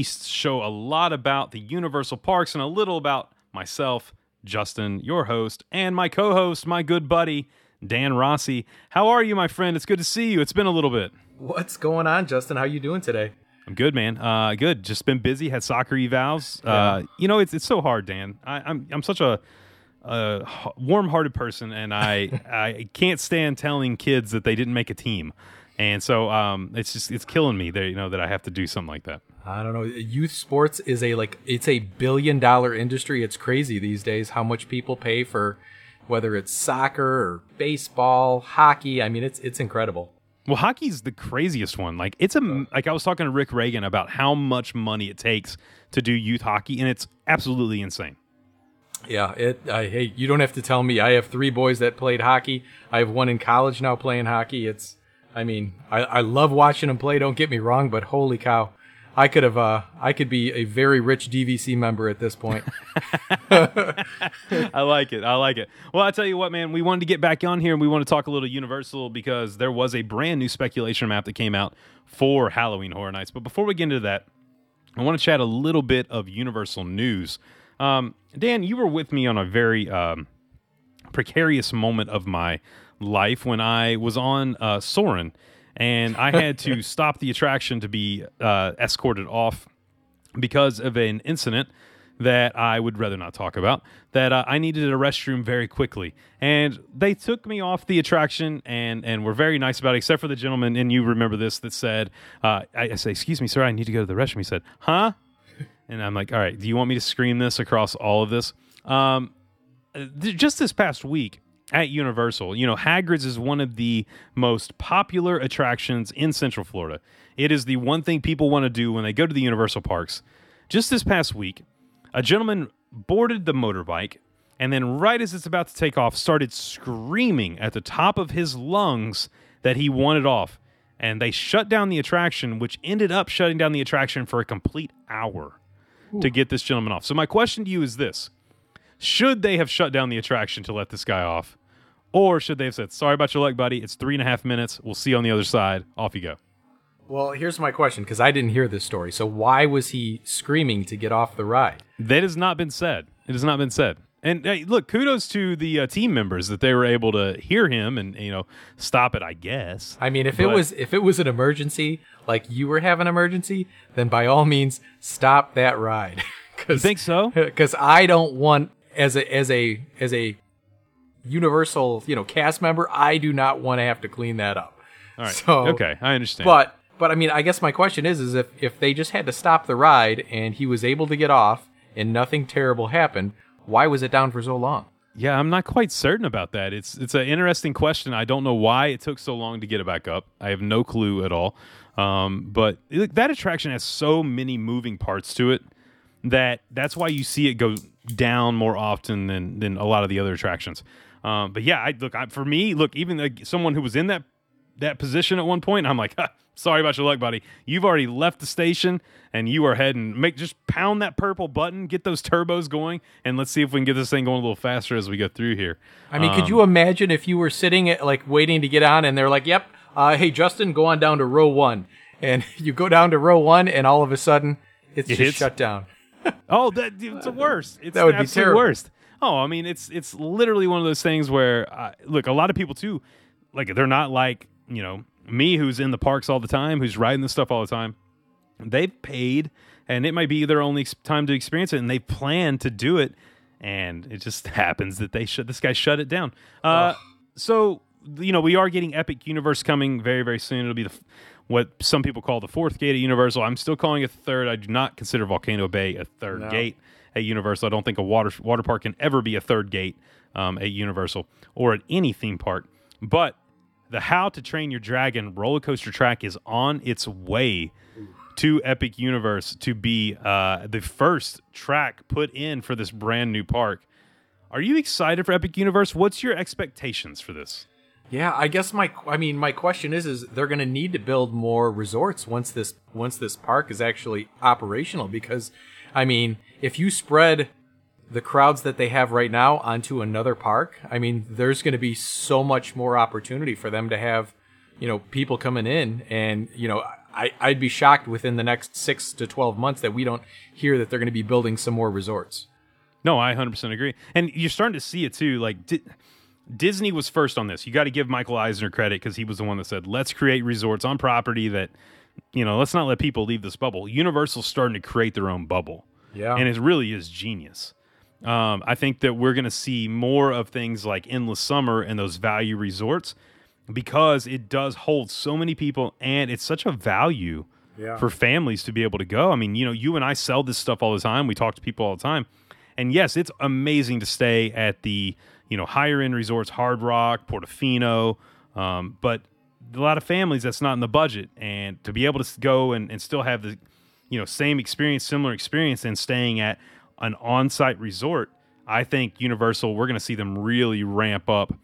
Unleashed. Show a lot about the Universal parks and a little about myself, Justin, your host, and my co-host, my good buddy Dan Rossi. How are you, my friend? It's good to see you. It's been a little bit. What's going on, Justin? How are you doing today? I'm good, man. Uh, good. Just been busy. Had soccer evals. Uh, you know, it's it's so hard, Dan. I, I'm I'm such a, a warm-hearted person, and I I can't stand telling kids that they didn't make a team, and so um, it's just it's killing me that you know that I have to do something like that. I don't know. Youth sports is a like it's a billion dollar industry. It's crazy these days how much people pay for whether it's soccer or baseball, hockey. I mean, it's it's incredible. Well, hockey's the craziest one. Like it's a like I was talking to Rick Reagan about how much money it takes to do youth hockey, and it's absolutely insane. Yeah, it. I, hey, you don't have to tell me. I have three boys that played hockey. I have one in college now playing hockey. It's. I mean, I, I love watching them play. Don't get me wrong, but holy cow, I could have. Uh, I could be a very rich DVC member at this point. I like it. I like it. Well, I tell you what, man, we wanted to get back on here and we want to talk a little Universal because there was a brand new speculation map that came out for Halloween Horror Nights. But before we get into that, I want to chat a little bit of Universal news. Um, Dan, you were with me on a very um, precarious moment of my life when I was on uh, Soarin' and I had to stop the attraction to be uh, escorted off because of an incident that I would rather not talk about. That uh, I needed a restroom very quickly, and they took me off the attraction and and were very nice about it, except for the gentleman. And you remember this that said, uh, I, I say, "Excuse me, sir, I need to go to the restroom." He said, "Huh?" And I'm like, "All right, do you want me to scream this across all of this?" Um, th- just this past week at Universal, you know, Hagrid's is one of the most popular attractions in Central Florida. It is the one thing people want to do when they go to the Universal parks. Just this past week, a gentleman boarded the motorbike and then right as it's about to take off started screaming at the top of his lungs that he wanted off. And they shut down the attraction which ended up shutting down the attraction for a complete hour to get this gentleman off. So my question to you is this. Should they have shut down the attraction to let this guy off or should they have said sorry about your luck buddy it's three and a half minutes we'll see you on the other side off you go Well, here's my question because I didn't hear this story. So why was he screaming to get off the ride? That has not been said. It has not been said. And hey, look, kudos to the uh, team members that they were able to hear him and you know stop it. I guess. I mean, if it was if it was an emergency, like you were having an emergency, then by all means stop that ride. Cause, You think so? Because I don't want as a as a as a universal you know cast member, I do not want to have to clean that up. All right. So okay, I understand. But but I mean, I guess my question is is if if they just had to stop the ride and he was able to get off and nothing terrible happened, why was it down for so long? yeah, I'm not quite certain about that. It's it's an interesting question. I don't know why it took so long to get it back up. I have no clue at all. Um, but look, that attraction has so many moving parts to it that that's why you see it go down more often than than a lot of the other attractions. Um, but yeah, I look I, for me. Look, even like someone who was in that that position at one point, I'm like, "Ha, sorry about your luck, buddy. You've already left the station and you are heading. Make just pound that purple button, get those turbos going, and let's see if we can get this thing going a little faster as we go through here. I mean, could you imagine if you were sitting at like waiting to get on and they're like, "Yep, uh, hey Justin, go on down to row one," and you go down to row one, and all of a sudden it's It just hits? shut down. Oh, that it's the worst. It's That would be terrible. worst. Oh, I mean, it's it's literally one of those things where uh, look, a lot of people too, like they're not like you know me, who's in the parks all the time, who's riding this stuff all the time. They've paid, and it might be their only time to experience it, and they plan to do it, and it just happens that they shut this guy shut it down. Uh, so you know we are getting Epic Universe coming very very soon. It'll be the what some people call the fourth gate at Universal. I'm still calling it the third. I do not consider Volcano Bay a third gate at Universal. I don't think a water water park can ever be a third gate um, at Universal or at any theme park. But the How to Train Your Dragon roller coaster track is on its way to Epic Universe to be uh, the first track put in for this brand new park. Are you excited for Epic Universe? What's your expectations for this? Yeah, I guess my I mean my question is is they're going to need to build more resorts once this once this park is actually operational because I mean, if you spread the crowds that they have right now onto another park, I mean, there's going to be so much more opportunity for them to have, you know, people coming in and, you know, I, I'd be shocked within the next six to 12 months that we don't hear that they're going to be building some more resorts. No, I 100% agree. And you're starting to see it too. Like, di- Disney was first on this. You got to give Michael Eisner credit because he was the one that said, let's create resorts on property that, you know, let's not let people leave this bubble. Universal's starting to create their own bubble. Yeah. And it really is genius. Um, I think that we're going to see more of things like Endless Summer and those value resorts because it does hold so many people and it's such a value Yeah. for families to be able to go. I mean, you know, you and I sell this stuff all the time. We talk to people all the time. And yes, it's amazing to stay at the, you know, higher end resorts, Hard Rock, Portofino. Um, but a lot of families, that's not in the budget. And to be able to go and, and still have the, you know, same experience, similar experience, and staying at an on site resort, I think Universal, we're going to see them really ramp up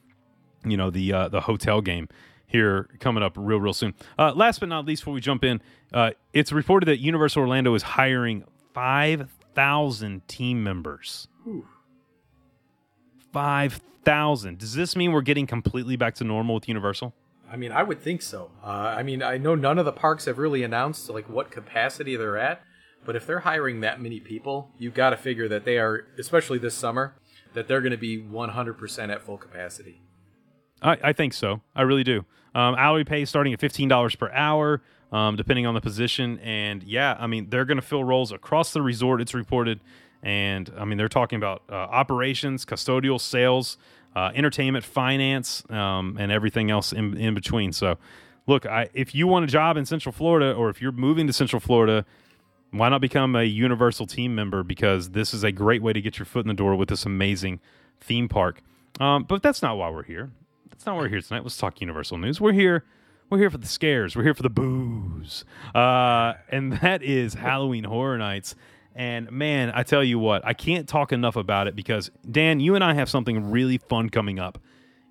you know the uh, the hotel game here coming up real real soon. Uh, last but not least, before we jump in, uh, it's reported that Universal Orlando is hiring five thousand team members. Five thousand. Does this mean we're getting completely back to normal with Universal? I mean, I would think so. Uh, I mean, I know none of the parks have really announced like what capacity they're at, but if they're hiring that many people, you've got to figure that they are, especially this summer, that they're going to be 100% at full capacity. I, I think so. I really do. Um, hourly pay starting at fifteen dollars per hour, um, depending on the position. And yeah, I mean they're going to fill roles across the resort. It's reported, and I mean they're talking about uh, operations, custodial, sales, uh, entertainment, finance, um, and everything else in, in between. So, look, I, if you want a job in Central Florida, or if you're moving to Central Florida, why not become a Universal team member? Because this is a great way to get your foot in the door with this amazing theme park. Um, but that's not why we're here. That's not why we're here tonight. Let's talk Universal news. We're here. We're here for the scares. We're here for the booze. Uh, and that is Halloween Horror Nights. And man, I tell you what, I can't talk enough about it because Dan, you and I have something really fun coming up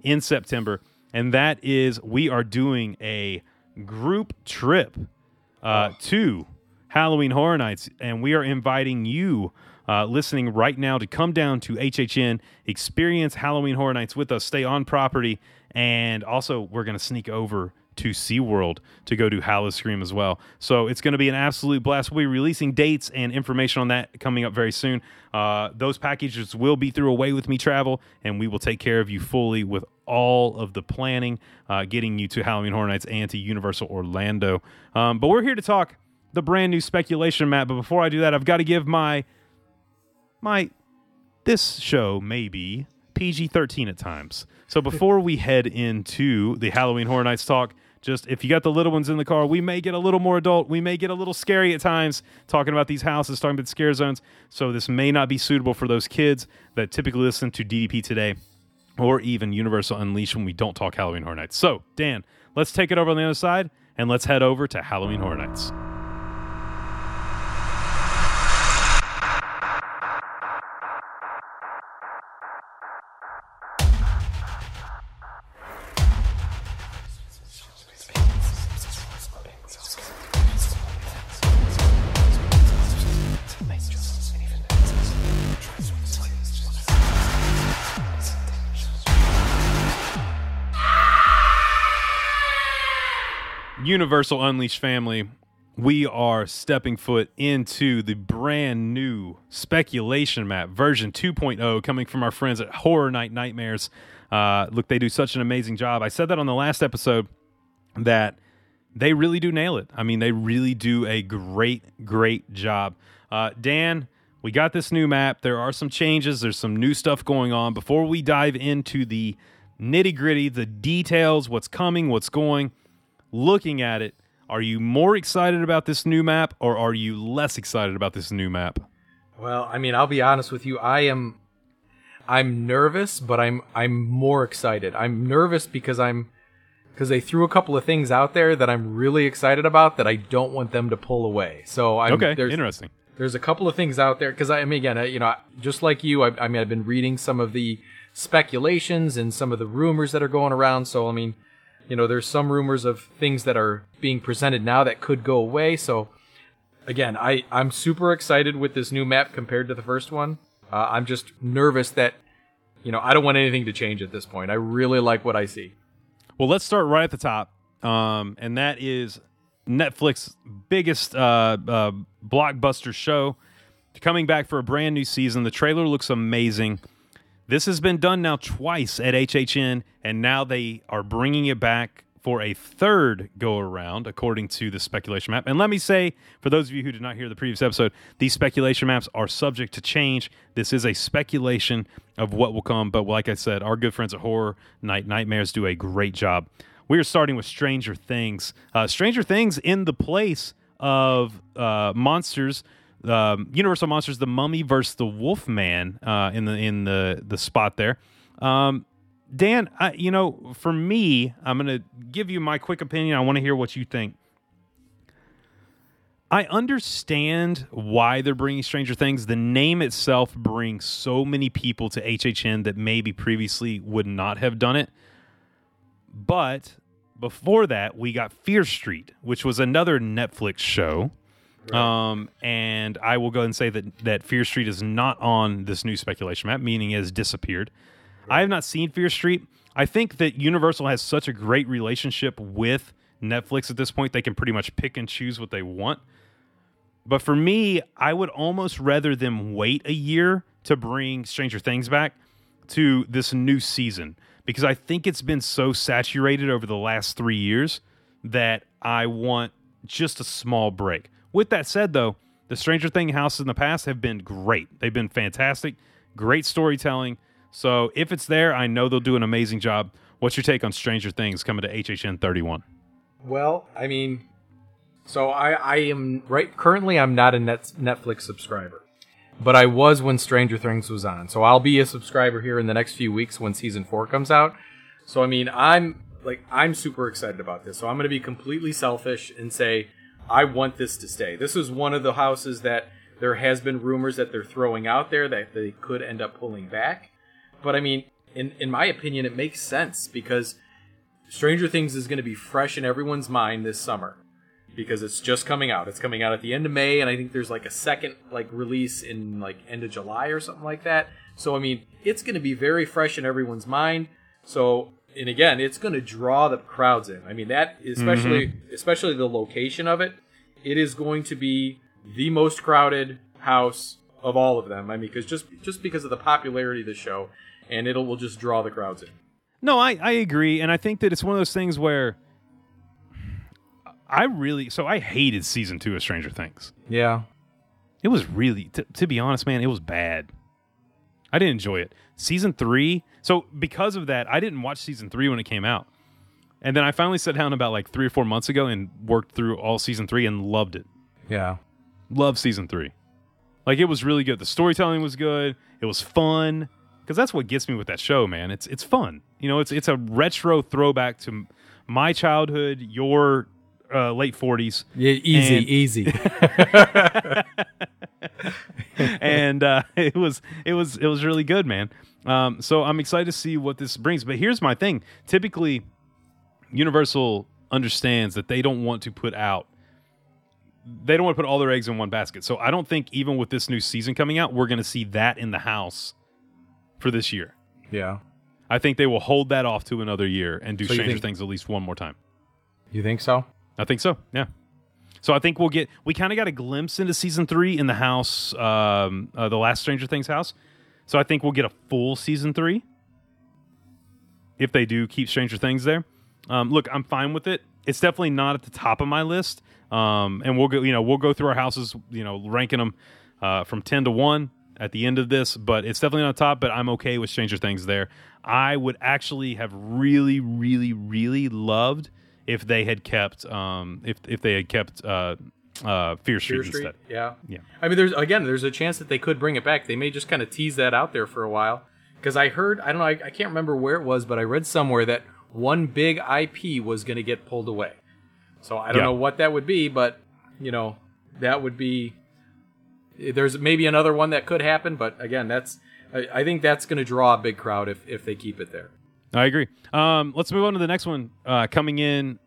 in September, and that is we are doing a group trip uh, to Halloween Horror Nights, and we are inviting you. Uh, listening right now to come down to HHN, experience Halloween Horror Nights with us, stay on property, and also we're going to sneak over to SeaWorld to go to Howl-O-Scream as well. So it's going to be an absolute blast. We'll be releasing dates and information on that coming up very soon. Uh, those packages will be through Away With Me Travel, and we will take care of you fully with all of the planning, uh, getting you to Halloween Horror Nights and to Universal Orlando. Um, but we're here to talk the brand new speculation map. But before I do that, I've got to give my my this show maybe PG 13 at times. So before we head into the Halloween Horror Nights talk, just if you got the little ones in the car, we may get a little more adult. We may get a little scary at times talking about these houses, talking about scare zones. So this may not be suitable for those kids that typically listen to DDP today or even Universal Unleashed when we don't talk Halloween Horror Nights. So, Dan, let's take it over on the other side and let's head over to Halloween Horror Nights. Universal Unleashed family, we are stepping foot into the brand new speculation map version 2.0 coming from our friends at Horror Night Nightmares. Uh, look, they do such an amazing job. I said that on the last episode that they really do nail it. I mean, they really do a great, great job. Uh, Dan, we got this new map. There are some changes, there's some new stuff going on. Before we dive into the nitty gritty, the details, what's coming, what's going, looking at it, are you more excited about this new map or are you less excited about this new map? Well, I mean, I'll be honest with you. I am I'm nervous, but I'm I'm more excited. I'm nervous because I'm because they threw a couple of things out there that I'm really excited about that I don't want them to pull away. So I'm, Okay, there's, interesting. there's a couple of things out there because I, I mean again I- you know just like you I, I mean I've been reading some of the speculations and some of the rumors that are going around so I mean you know there's some rumors of things that are being presented now that could go away so again I I'm super excited with this new map compared to the first one. Uh, I'm just nervous that you know I don't want anything to change at this point. I really like what I see. Well, let's start right at the top, um, and that is Netflix' biggest uh, uh, blockbuster show. Coming back for a brand new season. The trailer looks amazing. This has been done now twice at HHN, and now they are bringing it back for a third go around, according to the speculation map. And let me say, for those of you who did not hear the previous episode, these speculation maps are subject to change. This is a speculation of what will come, but like I said, our good friends at Horror Night Nightmares do a great job. We are starting with Stranger Things. Uh, Stranger Things in the place of uh, monsters um, Universal Monsters: The Mummy versus the Wolfman uh, in the in the the spot there. Um, Dan, I, you know, for me, I'm going to give you my quick opinion. I want to hear what you think. I understand why they're bringing Stranger Things. The name itself brings so many people to HHN that maybe previously would not have done it. But before that, we got Fear Street, which was another Netflix show. Um, and I will go and say that that Fear Street is not on this new speculation map, meaning it has disappeared. I have not seen Fear Street. I think that Universal has such a great relationship with Netflix at this point; they can pretty much pick and choose what they want. But for me, I would almost rather them wait a year to bring Stranger Things back to this new season because I think it's been so saturated over the last three years that I want just a small break. With that said, though, the Stranger Thing houses in the past have been great. They've been fantastic, great storytelling. So if it's there, I know they'll do an amazing job. What's your take on Stranger Things coming to HHN 31? Well, I mean, so I I am right currently I'm not a net, Netflix subscriber, but I was when Stranger Things was on. So I'll be a subscriber here in the next few weeks when season four comes out. So I mean, I'm like I'm super excited about this. So I'm going to be completely selfish and say I want this to stay. This is one of the houses that there has been rumors that they're throwing out there that they could end up pulling back. But I mean, in in my opinion, it makes sense because Stranger Things is going to be fresh in everyone's mind this summer because it's just coming out. It's coming out at the end of May, and I think there's like a second like release in like end of July or something like that. So I mean, it's going to be very fresh in everyone's mind. So and again, it's going to draw the crowds in. I mean, that especially mm-hmm. especially the location of it, it is going to be the most crowded house of all of them. I mean, because just just because of the popularity of the show, and it'll will just draw the crowds in. No, I, I agree. And I think that it's one of those things where I really, so I hated season two of Stranger Things. Yeah, It was really, t- to be honest, man, it was bad. I didn't enjoy it. Season three, so because of that, I didn't watch season three when it came out. And then I finally sat down about like three or four months ago and worked through all season three and loved it. yeah. Love season three. Like it was really good. The storytelling was good. It was fun because that's what gets me with that show, man. It's it's fun. You know, it's it's a retro throwback to my childhood, your uh, late forties, Yeah, easy, And- easy. and uh, it was it was it was really good, man. Um, so I'm excited to see what this brings. But here's my thing: typically, Universal understands that they don't want to put out. They don't want to put all their eggs in one basket. So I don't think even with this new season coming out, we're going to see that in the house for this year. yeah. I think they will hold that off to another year and do So Stranger think- Things at least one more time. You think so? I think so. Yeah. So I think we'll get. We kind of got a glimpse into season three in the house, um, uh, the last Stranger Things house. So I think we'll get a full season three if they do keep Stranger Things there. Um, look, I'm fine with it. It's definitely not at the top of my list. Um, and we'll go. You know, we'll go through our houses. You know, ranking them uh, from ten to one at the end of this. But it's definitely not top. But I'm okay with Stranger Things there. I would actually have really, really, really loved if they had kept um, if if they had kept uh, uh, Fear Street, Fear Street? instead. Yeah. Yeah. I mean, there's again, there's a chance that they could bring it back. They may just kind of tease that out there for a while. Because I heard, I don't know, I, I can't remember where it was, but I read somewhere that one big IP was going to get pulled away. So I don't Yeah. know what that would be, but you know, that would be. There's maybe another one that could happen, but again, that's. I, I think that's going to draw a big crowd if if they keep it there. I agree. Um, let's move on to the next one. Uh, coming in,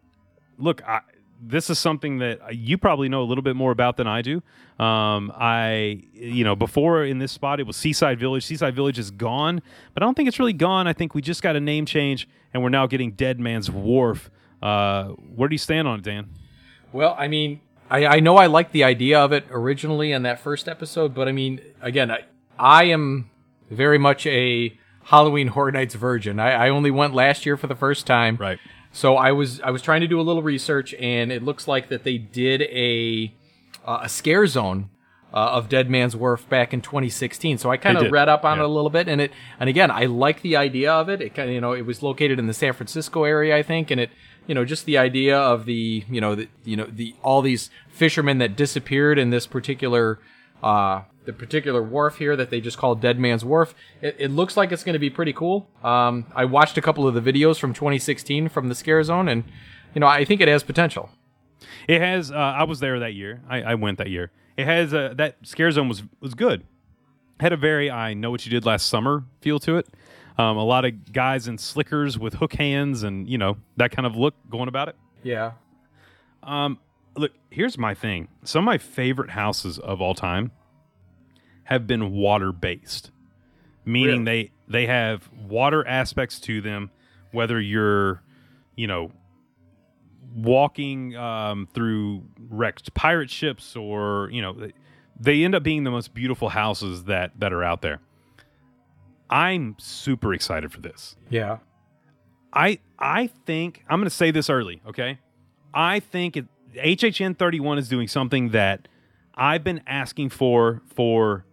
look, I, this is something that you probably know a little bit more about than I do. Um, I, you know, before in this spot it was Seaside Village. Seaside Village is gone, but I don't think it's really gone. I think we just got a name change, and we're now getting Dead Man's Wharf. Uh, where do you stand on it, Dan? Well, I mean, I, I know I liked the idea of it originally in that first episode, but I mean, again, I, I am very much a Halloween Horror Nights virgin. I, I only went last year for the first time, Right. So I was I was trying to do a little research, and it looks like that they did a uh, a scare zone uh, of Dead Man's Wharf back in 2016. So I kind of read up on yeah. it a little bit, and it and again I like the idea of it. It kind of you know it was located in the San Francisco area, I think, and it you know just the idea of the you know the you know the all these fishermen that disappeared in this particular. Uh, the particular wharf here that they just call Dead Man's Wharf. It, it looks like it's going to be pretty cool. Um, I watched a couple of the videos from 2016 from the Scare Zone, and you know I think it has potential. It has. Uh, I was there that year. I, I went that year. It has. Uh, that scare zone was was good. Had a very I know what you did last summer feel to it. Um, a lot of guys in slickers with hook hands and you know that kind of look going about it. Yeah. Um, look, here's my thing. Some of my favorite houses of all time have been water based, meaning they they have water aspects to them. Whether you're, you know, walking um, through wrecked pirate ships, or you know, they, they end up being the most beautiful houses that that are out there. I'm super excited for this. Yeah. I I think I'm going to say this early, okay? I think it, HHN 31 is doing something that I've been asking for for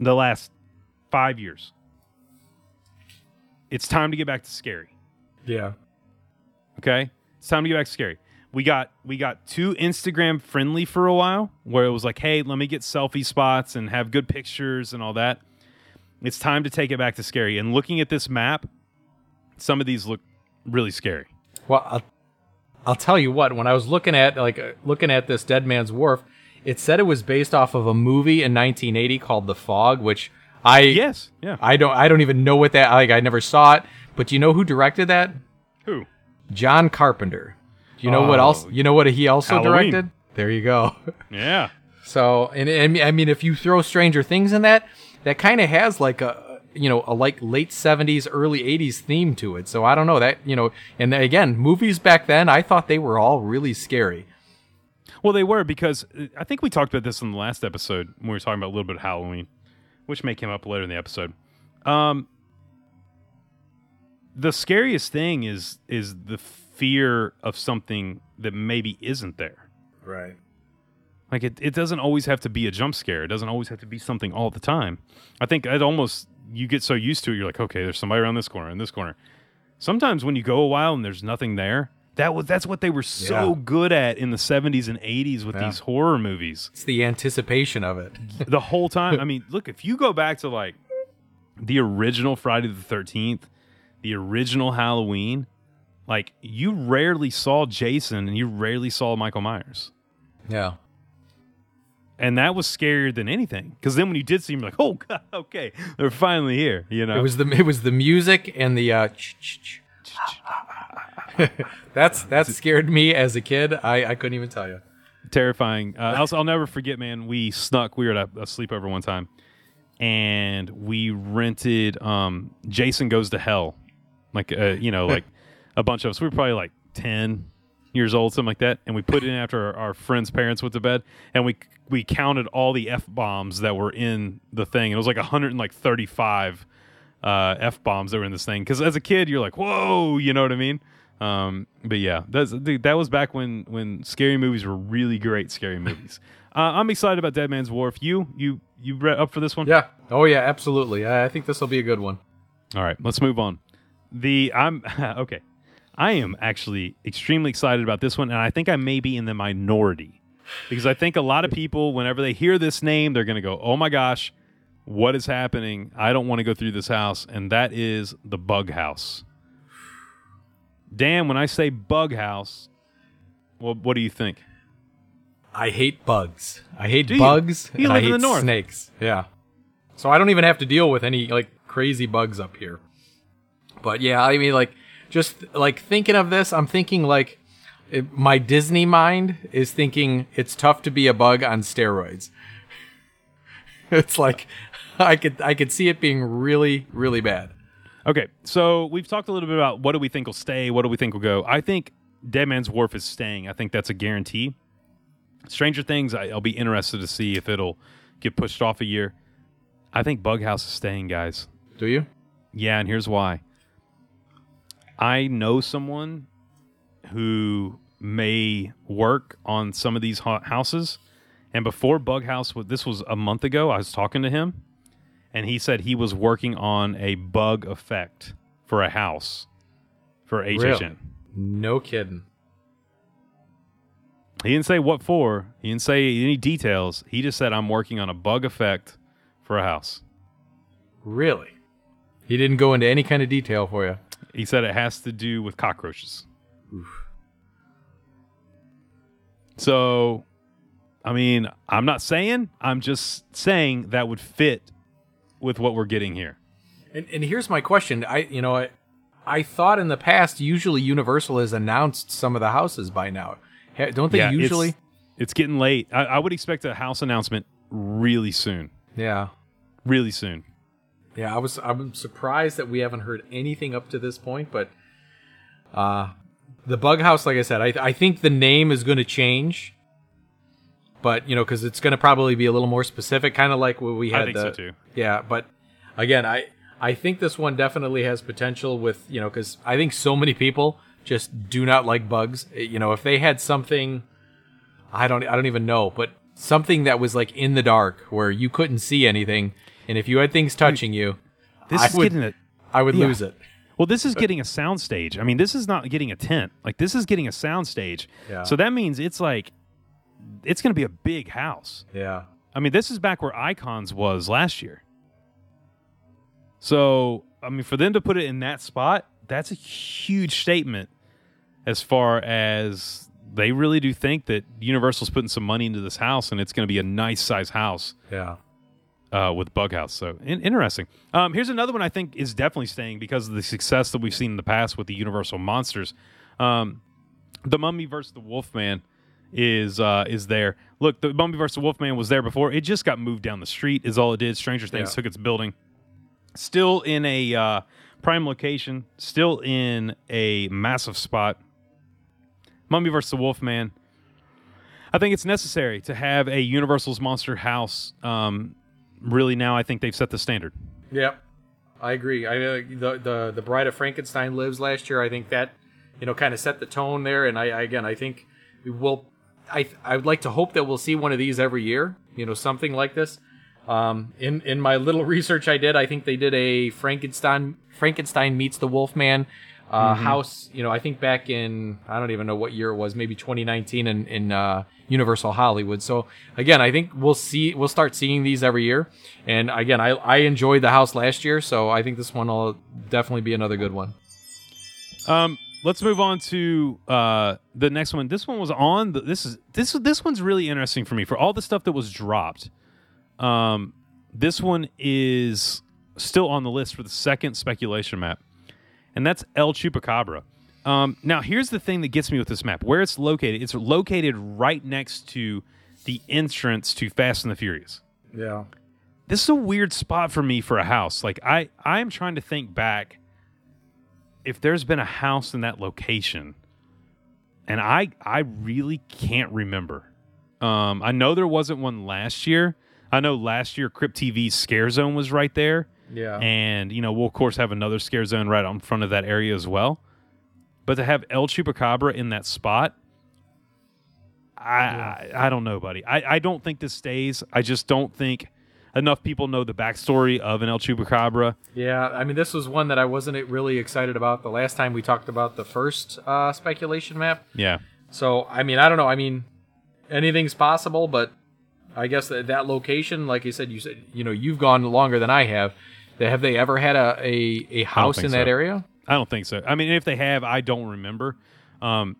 the last 5 years. It's time to get back to scary, Yeah. okay? It's time to get back to scary. We got we got too Instagram friendly for a while where it was like, "Hey, let me get selfie spots and have good pictures and all that." It's time to take it back to scary. And looking at this map, some of these look really scary. Well, I'll, I'll tell you what. When I was looking at like uh, looking at this Dead Man's Wharf, it said it was based off of a movie in 1980 called The Fog, which I Yes, yeah. I don't I don't even know what that like I never saw it. But do you know who directed that? Who? John Carpenter. Do you know what Oh. else? You know what he also Halloween. directed? There you go. Yeah. So, and, and I mean, if you throw Stranger Things in that, that kind of has like a, you know, a like late 70s, early 80s theme to it. So I don't know that, you know, and again, movies back then, I thought they were all really scary. Well, they were because uh, I think we talked about this in the last episode when we were talking about a little bit of Halloween, which may come up later in the episode. Um, the scariest thing is is the fear of something that maybe isn't there. Right. Like it, it doesn't always have to be a jump scare. It doesn't always have to be something all the time. I think it almost you get so used to it, you're like, okay, there's somebody around this corner and this corner. Sometimes when you go a while and there's nothing there, that was that's what they were so Yeah. good at in the 70s and 80s with Yeah. these horror movies. It's the anticipation of it. The whole time. I mean, look, if you go back to like the original Friday the 13th, the original Halloween, like you rarely saw Jason and you rarely saw Michael Myers. Yeah. and that was scarier than anything. Because then when you did see him, like, oh god, okay, they're finally here. You know, It was the it was the music and the uh ch- ch- ch- that's that scared me as a kid. I, I couldn't even tell you. Terrifying. Uh, also, I'll never forget, man. We snuck. We were at a, a sleepover one time, and we rented um, "Jason Goes to Hell," like uh, you know, like a bunch of us. We were probably like ten years old, something like that. And we put it in after our, our friends' parents went to bed, and we we counted all the f bombs that were in the thing. It was like 135 uh, f bombs that were in this thing. Because as a kid, you're like, whoa, you know what I mean? Um, but yeah, that's dude, that was back when when scary movies were really great scary movies. uh, I'm excited about Dead Man's Wharf. You you you re- up for this one? Yeah. Oh yeah, absolutely. I, I think this will be a good one. All right, let's move on. The I'm okay. I am actually extremely excited about this one, and I think I may be in the minority because I think a lot of people, whenever they hear this name, they're going to go, "Oh my gosh, what is happening? I don't want to go through this house." And that is the Bug House. Dan, when I say bug house, well, what do you think? I hate bugs. I hate Do bugs. You live I in the hate north. Snakes. Yeah. So I don't even have to deal with any like crazy bugs up here. But yeah, I mean, like, just like thinking of this, I'm thinking like it, my Disney mind is thinking it's tough to be a bug on steroids. it's like I could I could see it being really really bad. Okay, so we've talked a little bit about what do we think will stay, what do we think will go. I think Dead Man's Wharf is staying. I think that's a guarantee. Stranger Things, I, I'll be interested to see if it'll get pushed off a year. I think Bug House is staying, guys. Do you? Yeah, and here's why. I know someone who may work on some of these hou- houses, and before Bug House, this was a month ago. I was talking to him, and he said he was working on a bug effect for a house for HHN. Really? No kidding. He didn't say what for. He didn't say any details. He just said I'm working on a bug effect for a house. Really? He didn't go into any kind of detail for you. He said it has to do with cockroaches. So, I mean, I'm not saying, I'm just saying that would fit with what we're getting here. And, and here's my question. I you know I, I thought in the past usually Universal has announced some of the houses by now. Don't they Yeah, it's- usually? It's, getting late. I, I would expect a house announcement really soon. Yeah. Really soon. Yeah, I was I'm surprised that we haven't heard anything up to this point, but uh the bug house like I said, I I think the name is going to change. But, you know, cuz it's going to probably be a little more specific kind of like what we had. I had think the so too. Yeah, but again, I I think this one definitely has potential with, you know, cuz I think so many people just do not like bugs. Eh, You know, if they had something I don't I don't even know, but something that was like in the dark where you couldn't see anything and if you had things touching you, This I is would- getting a. I would Yeah. lose it. Well, this is getting a sound stage. I mean, this is not getting a tent. Like this is getting a sound stage. Yeah. So that means it's like it's going to be a big house. Yeah. I mean, this is back where Icons was last year. So, I mean, for them to put it in that spot, that's a huge statement as far as they really do think that Universal's putting some money into this house and it's going to be a nice size house Yeah. uh, with Bug House. So in- interesting. Um, here's another one I think is definitely staying because of the success that we've seen in the past with the Universal monsters. Um, the Mummy versus the Wolfman is uh, is there. Look, the Mummy versus the Wolfman was there before. It just got moved down the street. Is all it did. Stranger Things Yeah. took its building. Still in a uh, prime location. Still in a massive spot. Mummy versus the Wolfman. I think it's necessary to have a Universal's Monster House. Um, really, now I think they've set the standard. Yep. I agree. I uh, the the the Bride of Frankenstein lives last year. I think that you know kind of set the tone there. And I, I again, I think we will. I I would like to hope that we'll see one of these every year. You know, something like this. Um, in in my little research I did, I think they did a Frankenstein Frankenstein meets the Wolfman uh, house. You know, I think back in I don't even know what year it was, maybe 2019 in in uh, Universal Hollywood. So again, I think we'll see we'll start seeing these every year. And again, I I enjoyed the house last year, so I think this one will definitely be another good one. Um, let's move on to uh, the next one. This one was on. The, this is this this one's really interesting for me for all the stuff that was dropped. Um, this one is still on the list for the second speculation map, and that's El Chupacabra. Um, now, here's the thing that gets me with this map: where it's located. It's located right next to the entrance to Fast and the Furious Yeah. this is a weird spot for me for a house. Like I I'm trying to think back if there's been a house in that location. And I I really can't remember. Um I know there wasn't one last year. I know last year Crypt TV's scare zone was right there. Yeah. And you know, we'll of course have another scare zone right in front of that area as well. But to have El Chupacabra in that spot, I, I I don't know, buddy. I, I don't think this stays. I just don't think enough people know the backstory of an El Chupacabra. Yeah, I mean, this was one that I wasn't really excited about the last time we talked about the first uh, speculation map. Yeah. So, I mean, I don't know. I mean, anything's possible, but I guess that, that location, like you said, you said, you know, you've gone longer than I have. Have they ever had a, a, a house in that area? I don't think so. I mean, if they have, I don't remember. Um,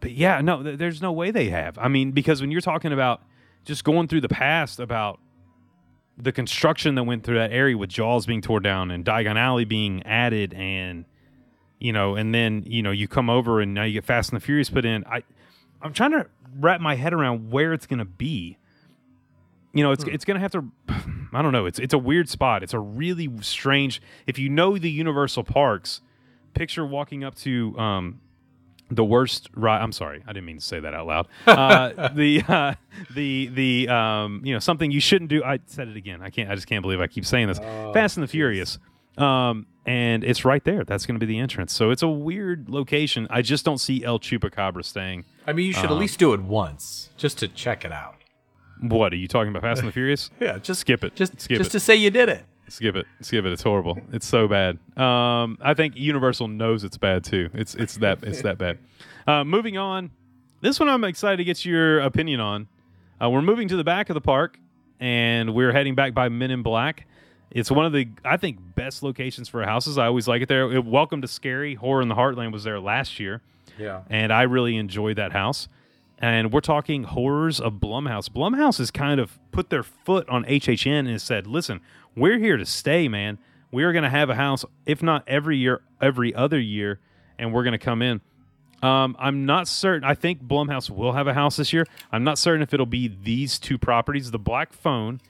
but yeah, no, th- there's no way they have. I mean, because when you're talking about just going through the past about the construction that went through that area with Jaws being torn down and Diagon Alley being added, and you know, and then you know you come over and now you get Fast and the Furious put in. I I'm trying to wrap my head around where it's going to be. You know, it's it's going to have to. I don't know. It's it's a weird spot. It's a really strange. If you know the Universal parks, picture walking up to um, the worst ride. I'm sorry, I didn't mean to say that out loud. Uh, the uh, the the um, you know something you shouldn't do. I said it again. I can't. I just can't believe I keep saying this. Fast and the Furious. Um, and it's right there. That's going to be the entrance. So it's a weird location. I just don't see El Chupacabra staying. I mean, you should at least do it once just to check it out. What are you talking about? Fast and the Furious? Yeah, just Skip it. Just Skip just it. to say you did it. Skip it. Skip it. It's horrible. It's so bad. Um, I think Universal knows it's bad too. It's it's that it's that bad. Uh, moving on. This one I'm excited to get your opinion on. Uh, we're moving to the back of the park, and we're heading back by Men in Black. It's one of the I think best locations for houses. I always like it there. It, Welcome to Scary Horror in the Heartland was there last year Yeah. and I really enjoyed that house. And we're talking horrors of Blumhouse. Blumhouse has kind of put their foot on HHN and said, "Listen, we're here to stay, man. We are going to have a house, if not every year, every other year, and we're going to come in." Um, I'm not certain. I think Blumhouse will have a house this year. I'm not certain if it'll be these two properties, the Black Phone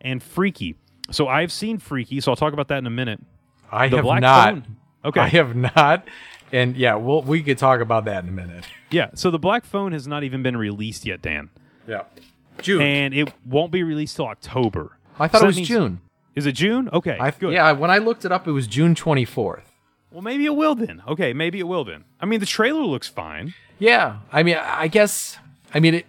and Freaky. So I've seen Freaky, so I'll talk about that in a minute. I The have Black not. Phone? Okay. I have not. And yeah, we'll, we could talk about that in a minute. Yeah. So the Black Phone has not even been released yet, Dan. Yeah. June. and it won't be released till October. I thought So it was means- June. Is it June? Okay, I good. Yeah, when I looked it up, it was June 24th. Well, maybe it will then. Okay, maybe it will then. I mean, the trailer looks fine. Yeah, I mean, I guess, I mean, it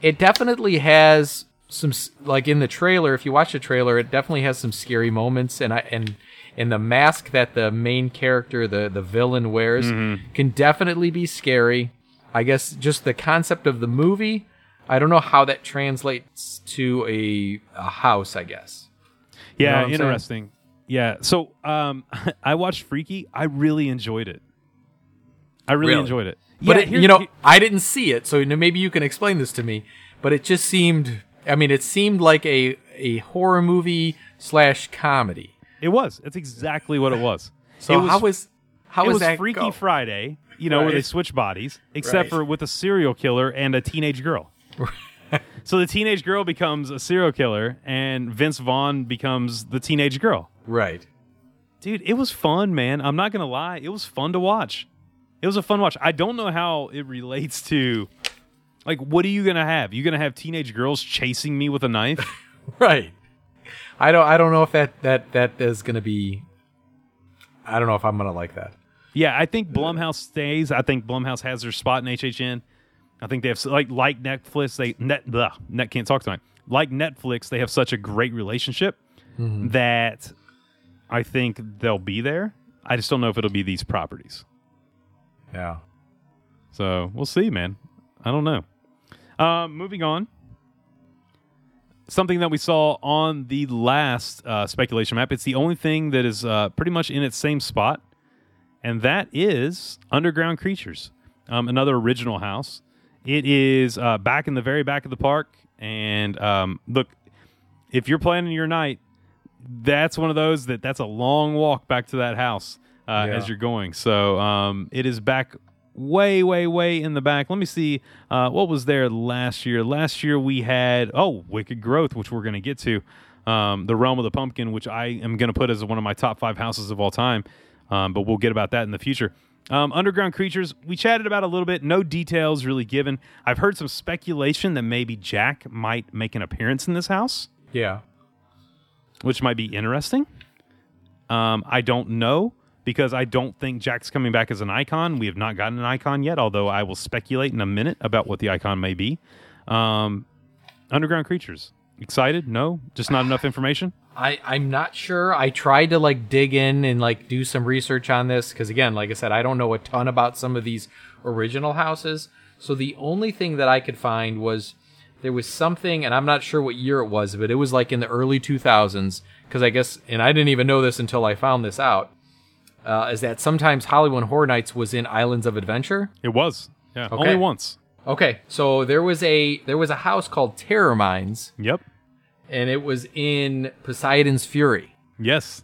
it definitely has some like in the trailer. If you watch the trailer, it definitely has some scary moments, and I and and the mask that the main character, the the villain wears, mm-hmm. can definitely be scary. I guess just the concept of the movie. I don't know how that translates to a a house. I guess. Yeah, know what I'm saying? interesting. Yeah. So, um, I watched Freaky. I really enjoyed it. I really, Really? enjoyed it. But yeah, it, here- you know, I didn't see it, so maybe you can explain this to me. But it just seemed. I mean, it seemed like a a horror movie slash comedy. it was. It's exactly what it was. So it was, how was how it was was that Freaky go? Friday? You know, where they switch bodies, except Right. for with a serial killer and a teenage girl. so the teenage girl becomes a serial killer, and Vince Vaughn becomes the teenage girl. right. dude it was fun man i'm not gonna lie it was fun to watch it was a fun watch i don't know how it relates to like what are you gonna have you gonna have teenage girls chasing me with a knife Right. I don't I don't know if that that that is going to be I don't know if I'm going to like that. yeah i think blumhouse stays i think blumhouse has their spot in hhn i think they have like like netflix they net the net can't talk tonight like netflix they have such a great relationship that i think they'll be there i just don't know if it'll be these properties Yeah. So we'll see, man. I don't know. Um, moving on. Something that we saw on the last uh, speculation map. It's the only thing that is uh, pretty much in its same spot, and that is Underground Creatures, um, another original house. It is uh, back in the very back of the park, and um, look, if you're planning your night, that's one of those that that's a long walk back to that house uh, Yeah. as you're going. So um, it is back way, way, way in the back. Let me see uh, what was there last year. Last year we had oh Wicked Growth, which we're going to get to. Um, the Realm of the Pumpkin, which I am going to put as one of my top five houses of all time, um, but we'll get about that in the future. Um, underground creatures, we chatted about a little bit. No details really given. I've heard some speculation that maybe Jack might make an appearance in this house Yeah. which might be interesting. Um, I don't know because I don't think Jack's coming back as an icon. We have not gotten an icon yet, although I will speculate in a minute about what the icon may be. Um, underground creatures. Excited? No, just not enough information. I I'm not sure. I tried to like dig in and like do some research on this cuz again, like I said, I don't know a ton about some of these original houses. So the only thing that I could find was there was something and I'm not sure what year it was, but it was like in the early 2000s cuz I guess and I didn't even know this until I found this out. uh, is that sometimes Halloween Horror Nights was in Islands of Adventure. It was. Yeah. Okay. Only once. Okay, so there was a there was a house called Terror Mines, Yep. And it was in Poseidon's Fury. Yes.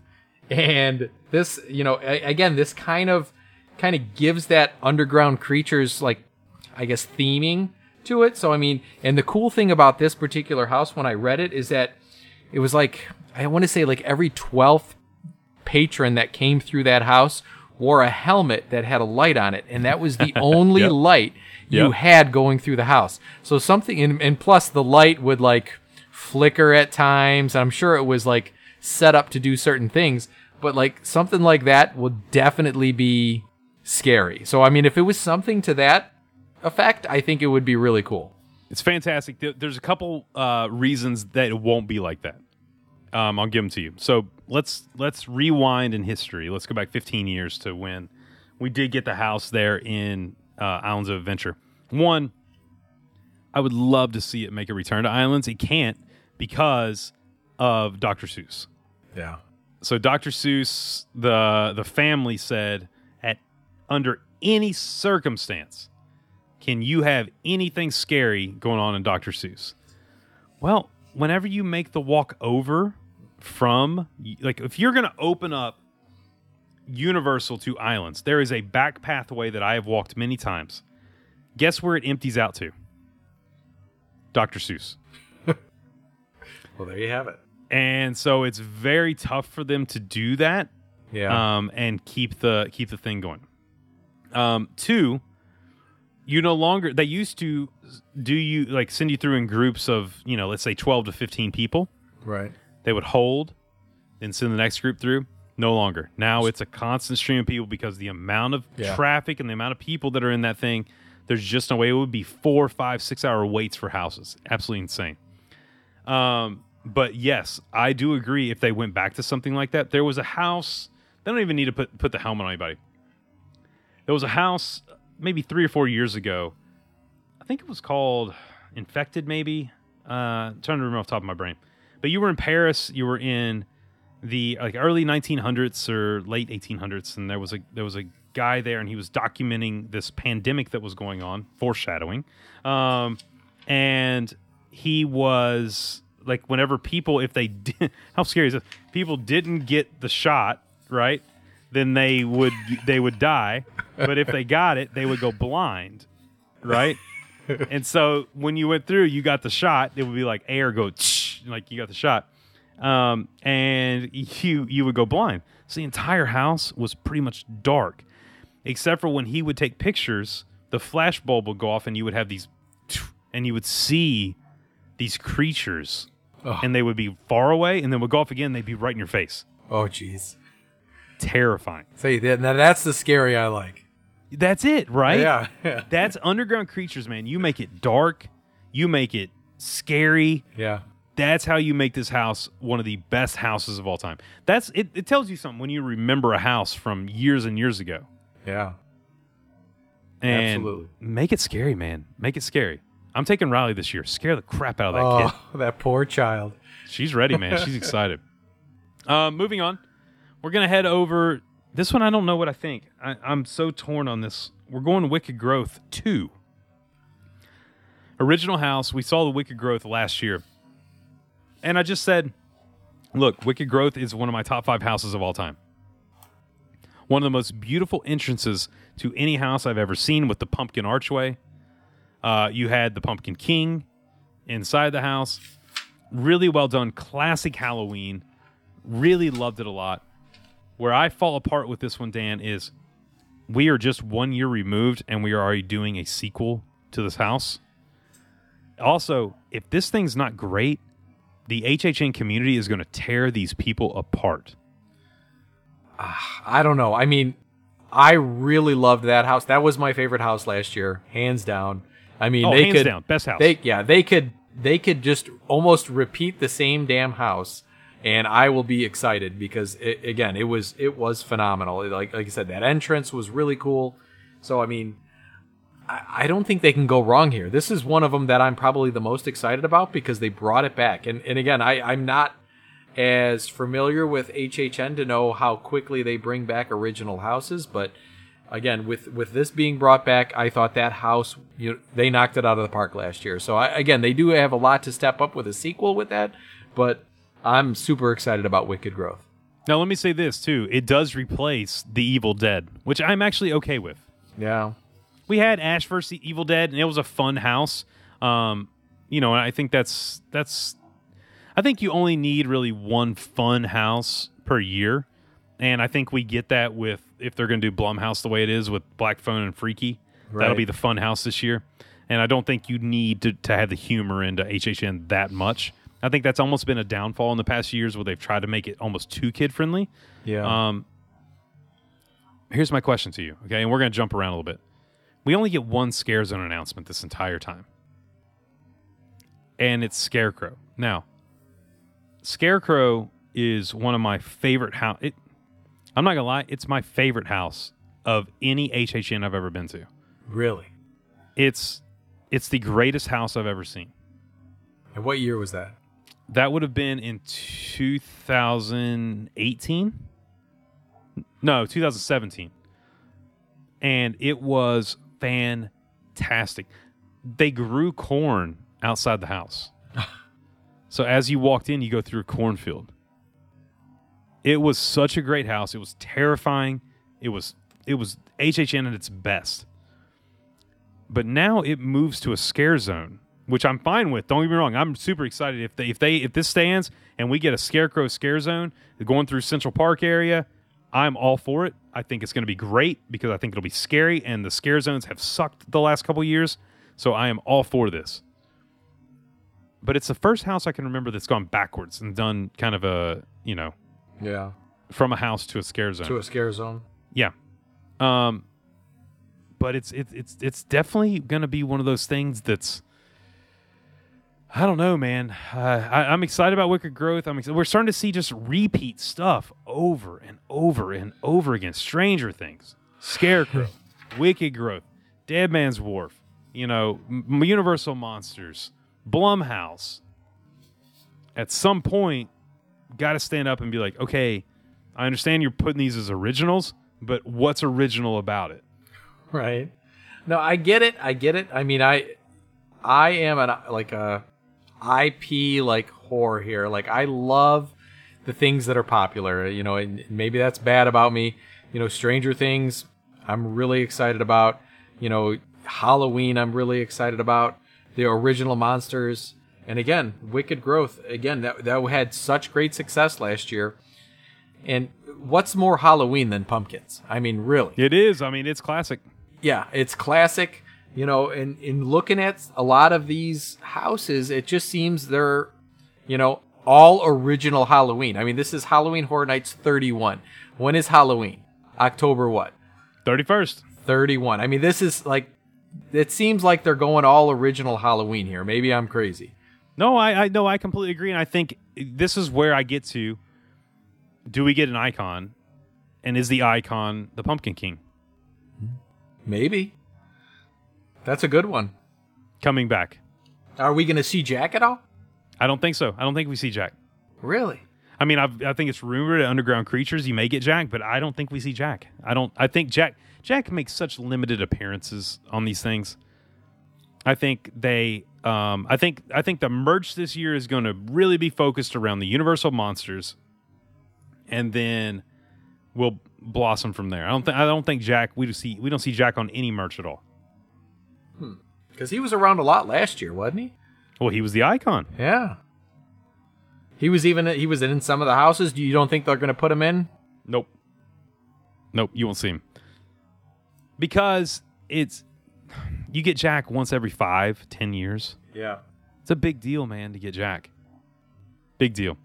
and this you know again this kind of kind of gives that underground creatures like i guess theming to it so i mean and the cool thing about this particular house when i read it is that it was like i want to say like every 12th patron that came through that house wore a helmet that had a light on it and that was the only Yep. light you Yep. had going through the house so something and, and plus the light would like flicker at times i'm sure it was like set up to do certain things but like something like that would definitely be scary so i mean if it was something to that effect i think it would be really cool It's fantastic. There's a couple uh, reasons that it won't be like that. Um, I'll give them to you. So let's let's rewind in history. Let's go back 15 years to when we did get the house there in uh, Islands of Adventure. One, I would love to see it make a return to Islands. It can't because of Dr. Seuss. yeah So Dr. Seuss, the the family said, at under any circumstance, can you have anything scary going on in Dr. Seuss? Well, whenever you make the walk over from like if you're going to open up Universal to Islands, there is a back pathway that I have walked many times. Guess where it empties out to? Dr. Seuss. Well there you have it And so it's very tough for them to do that yeah um, and keep the keep the thing going. Um, two, you no longer they used to do you like send you through in groups of you know let's say twelve to fifteen people. right They would hold, then send the next group through. No longer. Now it's a constant stream of people because the amount of Yeah. traffic and the amount of people that are in that thing. There's just no way it would be four, five, six hour waits for houses. Absolutely insane. Um, but yes, I do agree. If they went back to something like that, there was a house. They don't even need to put put the helmet on anybody. There was a house maybe three or four years ago. I think it was called Infected, maybe. Uh, I'm trying to remember off the top of my brain. But you were in Paris. You were in the like early 1900s or late 1800s, and there was a there was a guy there, and he was documenting this pandemic that was going on, foreshadowing. Um, and he was like, whenever people, if they did, how scary is this? People didn't get the shot, right? Then they would they would die. But if they got it, they would go blind, right? and so when you went through, you got the shot. It would be like air go, like you got the shot, um, and you you would go blind. So the entire house was pretty much dark, except for when he would take pictures. The flash bulb would go off, and you would have these, and you would see these creatures, and they would be far away, and then would go off again. They'd be right in your face. oh jeez Terrifying. say that now that's the scary i like That's it, right? yeah yeah That's underground creatures, man. You make it dark. You make it scary. yeah That's how you make this house one of the best houses of all time. That's it. It tells you something when you remember a house from years and years ago. yeah And Absolutely. make it scary, man. Make it scary. I'm taking Riley this year. Scare the crap out of that oh kid. that poor child She's ready, man. She's excited. Uh, moving on, we're gonna head over. This one, I don't know what I think. I, I'm so torn on this. We're going Wicked Growth two. Original house. We saw the Wicked Growth last year, and I just said, "Look, Wicked Growth is one of my top five houses of all time. One of the most beautiful entrances to any house I've ever seen with the pumpkin archway. Uh, you had the Pumpkin King inside the house really well done classic halloween really loved it a lot where i fall apart with this one dan is we are just one year removed and we are already doing a sequel to this house also if this thing's not great the hhn community is going to tear these people apart I don't know. I mean, I really loved that house. That was my favorite house last year, hands down. I mean, Oh, they could down, best house. They yeah, they could they could just almost repeat the same damn house, and I will be excited because it, again, it was it was phenomenal. Like like I said, that entrance was really cool. So I mean, I, I don't think they can go wrong here. This is one of them that I'm probably the most excited about because they brought it back. And and again, I I'm not as familiar with HHN to know how quickly they bring back original houses, but again, with with this being brought back, I thought that house you they knocked it out of the park last year. So I, again, they do have a lot to step up with a sequel with that, but I'm super excited about Wicked Growth. Now, let me say this too: it does replace the Evil Dead, which I'm actually okay with. Yeah, we had Ash versus the Evil Dead, and it was a fun house. Um, you know, I think that's that's. I think you only need really one fun house per year, and I think we get that with if they're going to do Blumhouse the way it is with Black Phone and Freaky. That'll be the fun house this year, and I don't think you need to to have the humor into HHN that much. I think that's almost been a downfall in the past years where they've tried to make it almost too kid friendly. yeah. Um, here's my question to you, okay? And we're going to jump around a little bit. We only get one Scare Zone announcement this entire time, and it's Scarecrow. Now, Scarecrow is one of my favorite house. It, I'm not gonna lie, it's my favorite house of any HHN I've ever been to. really. It's it's the greatest house I've ever seen. And what year was that? That would have been in 2018. No, 2017. And it was fantastic. They grew corn outside the house. so as you walked in, you go through a cornfield. It was such a great house. It was terrifying. It was it was HHN at its best. But now it moves to a scare zone, which I'm fine with. Don't get me wrong. I'm super excited if they if they if this stands and we get a scarecrow scare zone going through Central Park area. I'm all for it. I think it's going to be great because I think it'll be scary and the scare zones have sucked the last couple years. So I am all for this. But it's the first house I can remember that's gone backwards and done kind of a, you know, Yeah, from a house to a scare zone. to a scare zone. Yeah. Um but it's it's it's it's definitely going to be one of those things that's I don't know, man. Uh, I, I'm excited about Wicked Growth. I'm excited. We're starting to see just repeat stuff over and over and over again. Stranger Things, Scarecrow, Wicked Growth, Dead Man's Wharf, you know, M- Universal Monsters, Blumhouse. At some point, got to stand up and be like, okay, I understand you're putting these as originals, but what's original about it? Right. No, I get it. I get it. I mean, I I am an like a IP like whore here. Like I love the things that are popular. You know, and maybe that's bad about me. You know, Stranger Things. I'm really excited about. You know, Halloween. I'm really excited about the original monsters. And again, Wicked Growth. Again, that that had such great success last year. And what's more Halloween than pumpkins? I mean, really. It is. I mean, it's classic. Yeah, it's classic. You know, and in looking at a lot of these houses, it just seems they're, you know, all original Halloween. I mean, this is Halloween Horror Nights 31. When is Halloween? October what? 31st. 31. I mean, this is like, it seems like they're going all original Halloween here. Maybe I'm crazy. No, I, I no, I completely agree, and I think this is where I get to. Do we get an icon, and is the icon the Pumpkin King Maybe. That's a good one. coming back? Are we going to see Jack at all? I don't think so. I don't think we see Jack. Really? I mean, I've, I think it's rumored at Underground Creatures you may get Jack, but I don't think we see Jack. I don't. I think Jack Jack makes such limited appearances on these things. I think they. Um, I think I think the merch this year is going to really be focused around the Universal monsters, and then we'll blossom from there. I don't think I don't think Jack. We don't see we don't see Jack on any merch at all. Because he was around a lot last year, wasn't he? Well, he was the icon. Yeah. He was even he was in some of the houses. You don't think they're going to put him in? Nope. Nope, you won't see him. Because it's you get Jack once every five, ten years. Yeah. It's a big deal, man, to get Jack. Big deal.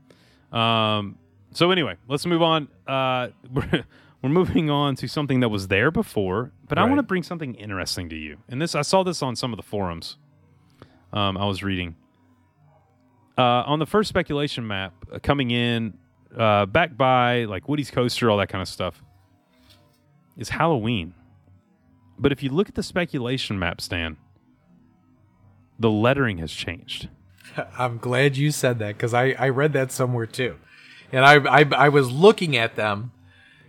Um, so anyway, let's move on. Uh, we're, we're moving on to something that was there before, but I want to bring something interesting to you. And this, I saw this on some of the forums. Um, I was reading uh, on the first speculation map uh, coming in, uh, back by like Woody's coaster, all that kind of stuff, is Halloween. But if you look at the speculation map, Stan, the lettering has changed. I'm glad you said that because I, I read that somewhere too. and I, I I was looking at them,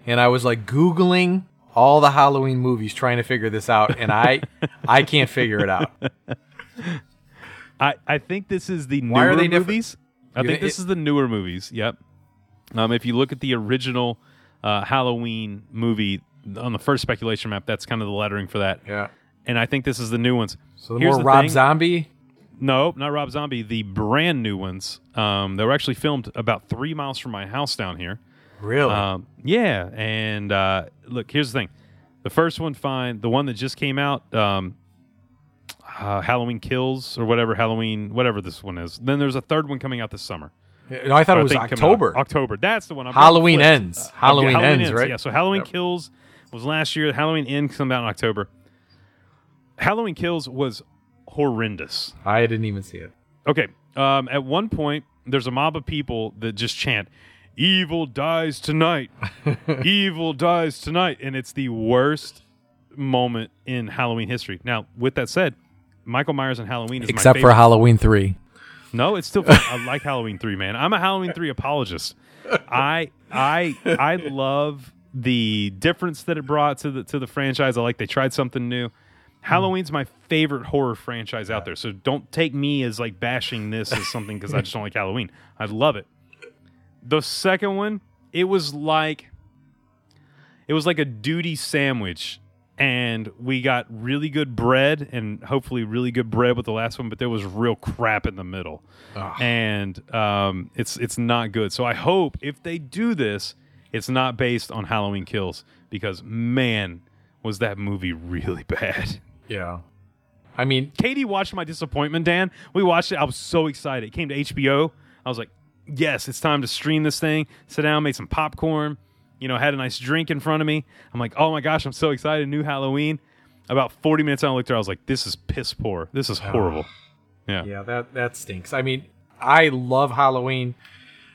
and I was like googling all the Halloween movies trying to figure this out, and I I can't figure it out. I, I think this is the Why newer are they different? movies. I think this is the newer movies. Yep. Um, if you look at the original uh, Halloween movie on the first speculation map, that's kind of the lettering for that. Yeah. And I think this is the new ones. So the Here's more Rob thing. Zombie. No, not Rob Zombie. The brand new ones. Um, they were actually filmed about three miles from my house down here. Really? Um, yeah, and uh, look, here's the thing: the first one, fine. The one that just came out, um, uh, Halloween Kills or whatever Halloween, whatever this one is. Then there's a third one coming out this summer. no, I thought it was think coming out- October. October. That's the one. I'm Halloween ends. Uh, Halloween, yeah, ends, right? Yeah. So Halloween Yep. Kills was last year. Halloween Ends come out in October. Halloween Kills was horrendous. I didn't even see it. Okay. Um, at one point, there's a mob of people that just chant, "Evil dies tonight, evil dies tonight," and it's the worst moment in Halloween history. Now, with that said, Michael Myers and Halloween is my Except for. Halloween three. No, it's still. I like Halloween three, man. I'm a Halloween three apologist. I I I love the difference that it brought to the to the franchise. I like they tried something new. Halloween's my favorite horror franchise out there. So don't take me as like bashing this as something because I just don't like Halloween. I love it. The second one, it was like it was like a duty sandwich and we got really good bread and hopefully really good bread with the last one but there was real crap in the middle and um, it's it's not good so i hope if they do this it's not based on halloween kills because man was that movie really bad. Yeah. I mean, katie watched my disappointment dan. We watched it. I was so excited. It came to hbo i was like yes it's time to stream this thing. Sit down made some popcorn. You know had a nice drink in front of me. I'm like oh my gosh i'm so excited. New halloween. About 40 minutes on i looked there i was like this is piss poor. This is horrible. Yeah. yeah, that that stinks. I mean, I love Halloween.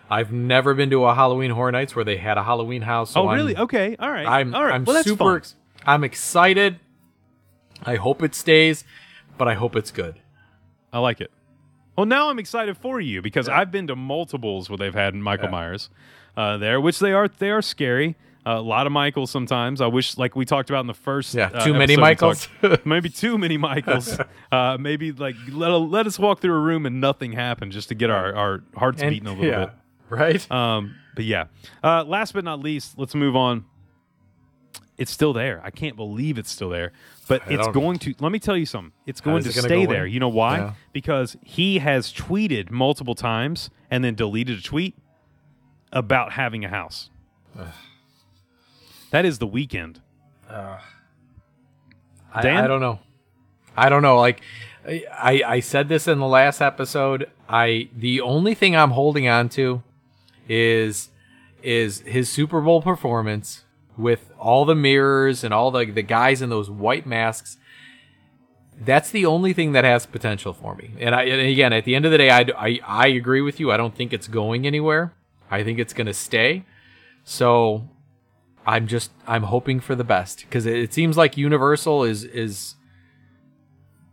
I've never been to a Halloween Horror Nights where they had a Halloween house. so oh I'm- really okay all right I'm all right I'm well, super. ex- I'm excited. I hope it stays, but I hope it's good. i like it well now i'm excited for you because i've been to multiples where they've had michael Yeah. myers uh, there which they are they are scary uh, a lot of Michaels sometimes. I wish, like we talked about in the first, Yeah, uh, too many Michaels. talked- maybe too many Michaels. uh, maybe like let let us walk through a room and nothing happen just to get our, our hearts And- beating a little yeah, bit. Right? Um, but yeah. Uh, last but not least, let's move on. It's still there. I can't believe it's still there. But it's don't- going to. Let me tell you something. It's going to it gonna stay go there. away? You know why? Yeah. Because he has tweeted multiple times and then deleted a tweet about having a house. that is the Weeknd. I, Dan? I don't know. I don't know. Like I, I I said this in the last episode. I the only thing I'm holding on to is is his Super Bowl performance with all the mirrors and all the the guys in those white masks. That's the only thing that has potential for me. And I and again, at the end of the day, I, I I agree with you. I don't think it's going anywhere. I think it's going to stay. So I'm just I'm hoping for the best because it, it seems like Universal is is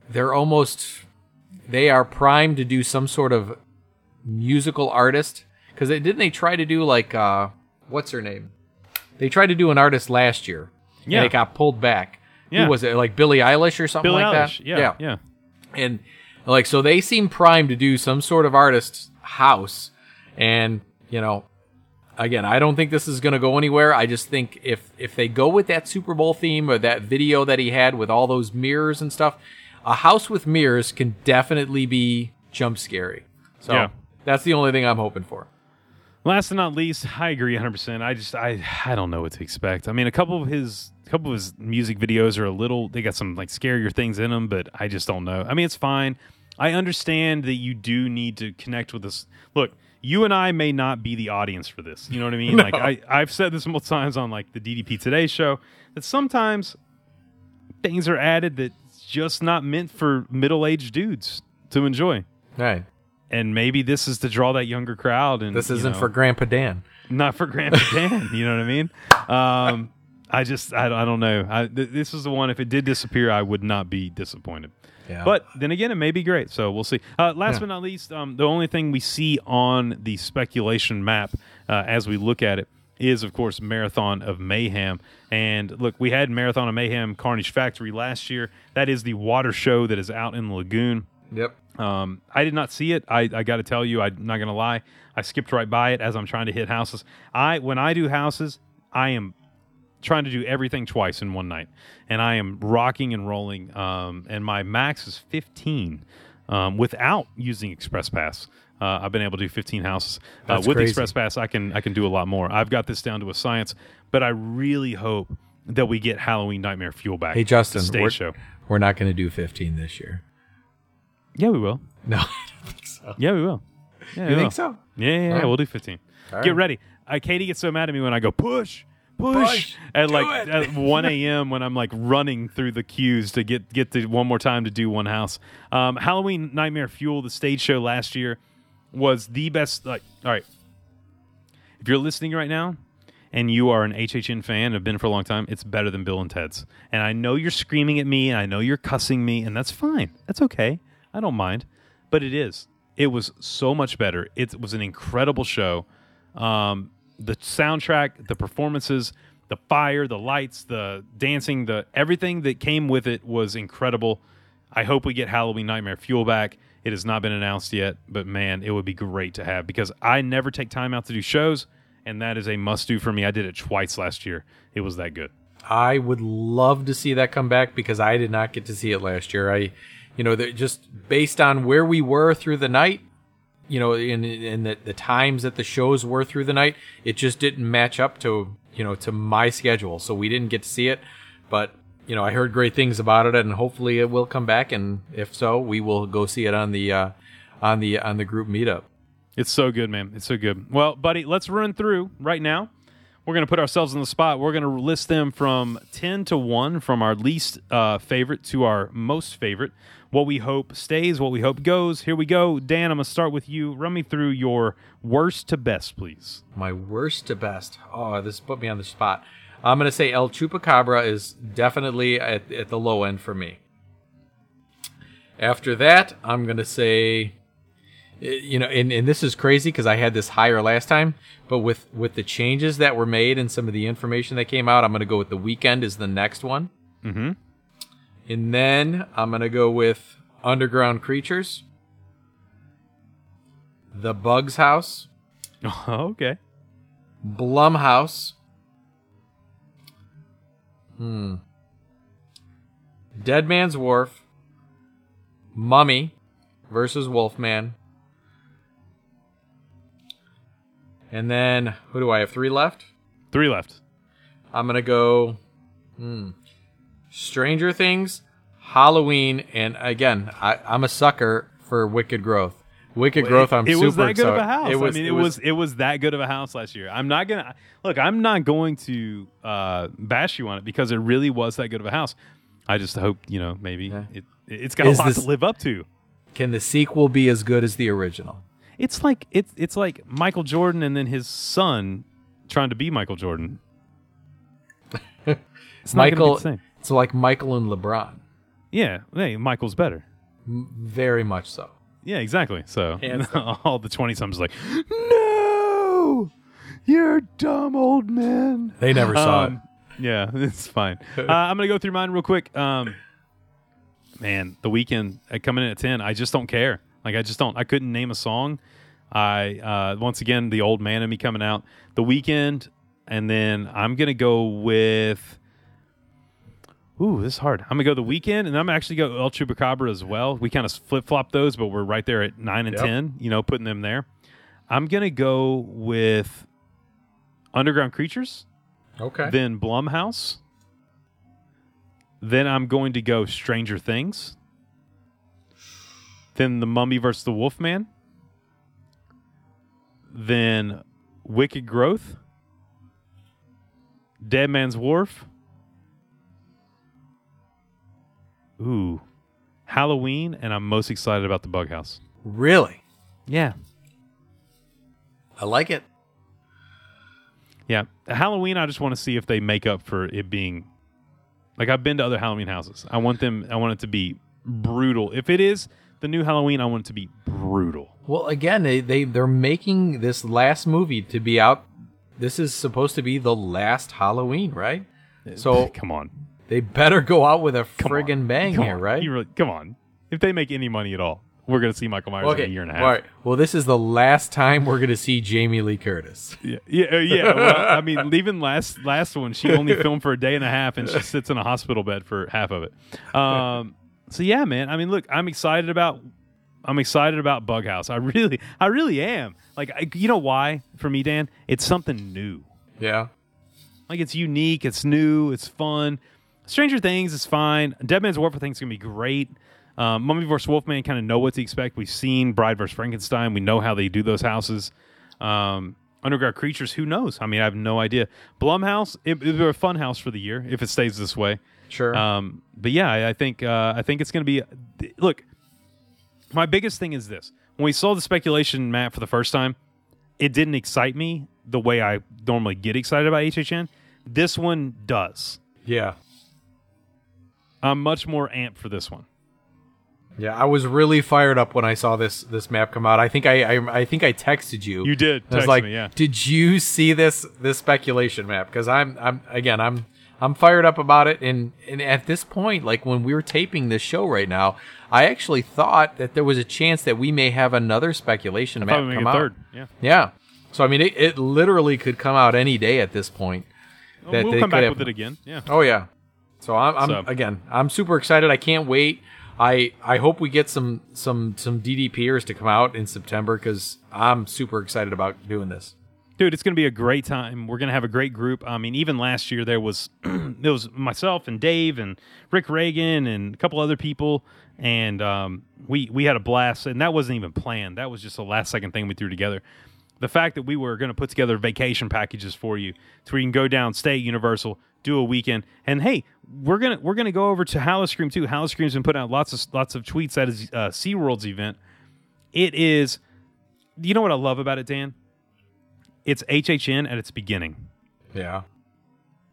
they're almost they are primed to do some sort of musical artist because they didn't they try to do like uh what's her name they tried to do an artist last year Yeah. and it got pulled back Yeah. who was it like Billie Eilish or something Billie like Eilish. that Yeah, yeah. yeah. and like so they seem primed to do some sort of artist house and you know again i don't think this is going to go anywhere i just think if if they go with that super bowl theme or that video that he had with all those mirrors and stuff a house with mirrors can definitely be jump scary so Yeah. that's the only thing i'm hoping for Last but not least, I agree 100%. I just I I don't know what to expect. I mean, a couple of his a couple of his music videos are a little they got some like scarier things in them, but I just don't know. I mean, it's fine. I understand that you do need to connect with this. Look, you and I may not be the audience for this. You know what I mean? Like I I've said this multiple times on like the DDP Today show that sometimes things are added that's just not meant for middle-aged dudes to enjoy. right And maybe this is to draw that younger crowd and this isn't know, for grandpa dan not for Grandpa Dan. You know what I mean? Um, I just I, don't- I don't know. I, th- this is the one. If it did disappear, I would not be disappointed. Yeah. But then again, it may be great. So we'll see. Uh, last Yeah. but not least, um, the only thing we see on the speculation map uh, as we look at it is, of course, Marathon of Mayhem. And look, we had Marathon of Mayhem Carnage Factory last year. That is the water show that is out in the lagoon. Yep. Um, I did not see it. I, I got to tell you, I'm not going to lie. I skipped right by it as I'm trying to hit houses. I when I do houses, I am trying to do everything twice in one night, and I am rocking and rolling. Um, and my max is 15 um, without using Express Pass. Uh, I've been able to do 15 houses uh, with crazy. Express Pass. I can I can do a lot more. I've got this down to a science, but I really hope that we get Halloween Nightmare Fuel back. Hey, Justin, stage we're, show. we're not going to do 15 this year. Yeah, we will. No, I don't think so. Yeah, we will. Yeah, we You will. think so? Yeah, yeah, yeah, we'll do 15. All Get ready. Uh, Katie gets so mad at me when I go push, push, Push. at Do like it. at 1 a.m. when I'm like running through the queues to get get to one more time to do one house. Um, Halloween Nightmare Fuel, the stage show last year, was the best. Like, all right, if you're listening right now and you are an HHN fan, have been for a long time, it's better than Bill and Ted's. And I know you're screaming at me, and I know you're cussing me, and that's fine. That's okay. I don't mind. But it is. It was so much better. It was an incredible show. Um, the soundtrack, the performances, the fire, the lights, the dancing, the everything that came with it was incredible. I hope we get Halloween Nightmare Fuel back. It has not been announced yet, but man, it would be great to have because I never take time out to do shows, and that is a must do for me. I did it twice last year. It was that good. I would love to see that come back because I did not get to see it last year. I, you know, just based on where we were through the night, you know, in the, the times that the shows were through the night, it just didn't match up to you know to my schedule, so we didn't get to see it. But you know, I heard great things about it, and hopefully it will come back. And if so, we will go see it on the uh, on the on the group meetup. It's so good, man. It's so good. Well, buddy, let's run through right now. We're going to put ourselves in the spot. We're going to list them from 10 to 1, from our least uh, favorite to our most favorite. What we hope stays, what we hope goes. Here we go. Dan, I'm going to start with you. Run me through your worst to best, please. My worst to best. Oh, this put me on the spot. I'm going to say El Chupacabra is definitely at, at the low end for me. After that, I'm going to say, eh, you know, and, and this is crazy because I had this higher last time, but with, with the changes that were made and some of the information that came out, I'm going to go with The Weeknd is the next one. Mhm. And then I'm going to go with Underground Creatures, The Bugs House, okay. Blumhouse. Hmm. Dead Man's Wharf. Mummy versus Wolfman. And then who do I have? Three left. Three left. I'm gonna go. Hmm. Stranger Things, Halloween, and again, I, I'm a sucker for Wicked Growth. Wicked Growth, I'm it super was that good of a house. It was, I mean, it, was, it was that good of a house last year. I'm not gonna look. I'm not going to uh, bash you on it because it really was that good of a house. I just hope you know maybe Yeah. it it's got a Is lot this- to live up to. Can the sequel be as good as the original? It's like it's it's like Michael Jordan and then his son trying to be Michael Jordan. It's not gonna be Michael, the same. It's like Michael and LeBron. Yeah, hey, Michael's better. Very much so. Yeah, exactly. So all the twenty somethings like, no, you're dumb old man. They never saw Um, Yeah, it's fine. uh, I'm gonna go through mine real quick. Um, man, the Weeknd uh, coming in at ten. I just don't care. Like I just don't. I couldn't name a song. I uh, once again the old man in me coming out. The Weeknd, and then I'm gonna go with. Ooh, this is hard. I'm gonna go the Weeknd, and I'm gonna actually go El Chupacabra as well. We kind of flip flop those, but we're right there at nine and Yep. ten. You know, putting them there. I'm gonna go with Underground Creatures. Okay. then Blumhouse. Then I'm going to go Stranger Things. Then The Mummy versus the Wolfman. Then Wicked Growth. Dead Man's Wharf. Ooh. Halloween, and I'm most excited about the Bug House. really? Yeah. I like it. Yeah, Halloween. I just want to see if they make up for it being like I've been to other Halloween houses. I want them. I want it to be brutal. If it is the new Halloween, I want it to be brutal. Well, again, they, they they're making this last movie to be out. This is supposed to be the last Halloween, right? Uh, so come on, they better go out with a come on. friggin' bang Come here, on. right? Really, come on. If they make any money at all, we're gonna see Michael Myers in a year and a half. All right. Well, this is the last time we're going to see Jamie Lee Curtis. Yeah, yeah, uh, yeah. Well, I mean, even last last one, she only filmed for a day and a half, and she sits in a hospital bed for half of it. Um, so yeah, man. I mean, look, I'm excited about I'm excited about Bughouse. I really, I really am. Like, I, you know why? For me, Dan, it's something new. Yeah. Like, it's unique, it's new, it's fun. Stranger Things is fine. Dead Man's Wharf for Things is gonna be great. Um, Mummy vs. Wolfman kind of know what to expect. We've seen Bride vs. Frankenstein. We know how they do those houses. Um, Underground Creatures, who knows? I mean, I have no idea. Blumhouse, it, it'll be a fun house for the year if it stays this way. Sure. Um, but yeah, I, I think uh, I think it's going to be. Look, my biggest thing is this: when we saw the speculation map for the first time, it didn't excite me the way I normally get excited about HHN. This one does. yeah. I'm much more amped for this one. Yeah, I was really fired up when I saw this this map come out. I think I I, I think I texted you. You did I was like, me, yeah. "Did you see this this speculation map?" Because I'm I'm again I'm I'm fired up about it. And and at this point, like when we were taping this show right now, I actually thought that there was a chance that we may have another speculation map come out. third. Yeah, Yeah. So I mean, it, it literally could come out any day at this point. that we'll come back have- with it again. Yeah. Oh yeah. So I'm, I'm So- again. I'm super excited. I can't wait. I I hope we get some some some DDPers to come out in September because I'm super excited about doing this. dude it's going to be a great time we're going to have a great group i mean even last year there was there was myself and dave and rick reagan and a couple other people and um, we we had a blast and that wasn't even planned that was just a last second thing we threw together the fact that we were going to put together vacation packages for you so we can go down stay at universal do a weekend and hey we're gonna we're gonna go over to Howl-O-Scream too Howl-O-Scream's been putting out lots of lots of tweets at his uh, SeaWorld's event it is you know what i love about it dan it's HHN at its beginning. Yeah.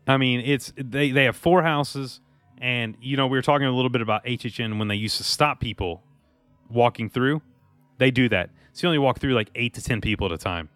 I mean, it's they they have four houses, and you know we were talking a little bit about HHN when they used to stop people walking through. They do that. So you only walk through like eight to ten people at a time,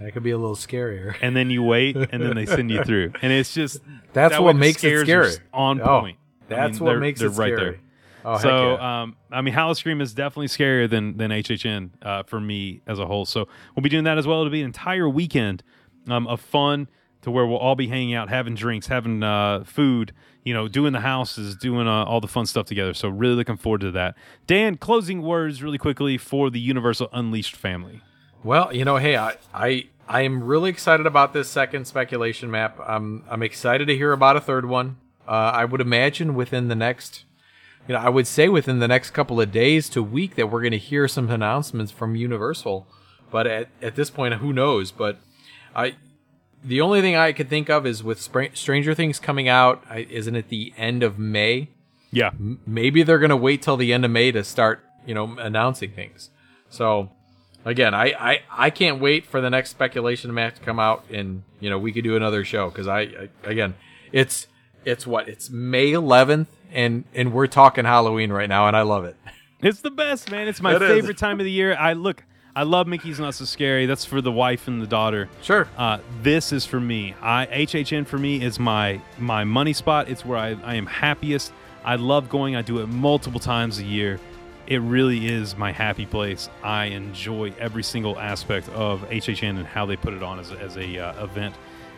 That could be a little scarier. and then you wait, and then they send you through, and it's just That's that what makes it scary. On Oh, point. I That's mean, what makes they're it right scary. there. Oh, so, yeah. um, I mean, Howl-O-Scream is definitely scarier than than HHN uh, for me as a whole. So we'll be doing that as well. It'll be an entire weekend um, of fun to where we'll all be hanging out, having drinks, having uh, food, you know, doing the houses, doing uh, all the fun stuff together. So really looking forward to that. Dan, closing words really quickly for the Universal Unleashed family. Well, you know, hey, I I I am really excited about this second speculation map. I'm I'm excited to hear about a third one. Uh, I would imagine within the next, you know, I would say within the next couple of days to week that we're going to hear some announcements from Universal. But at at this point, who knows? But I. The only thing I could think of is with Spr- Stranger Things coming out, I, isn't it the end of May? Yeah, maybe they're going to wait till the end of May to start, you know, announcing things. So, again, I, I, I can't wait for the next speculation match to come out, and you know, we could do another show because I, I, again, it's it's what it's May 11th, and and we're talking Halloween right now, and I love it. It's the best, man. It's my It is. favorite time of the year. I look, I love Mickey's Not So Scary. That's for the wife and the daughter. Sure. Uh, this is for me. I HHN for me is my my money spot. It's where I, I am happiest. I love going. I do it multiple times a year. It really is my happy place. I enjoy every single aspect of HHN and how they put it on as as a uh, event,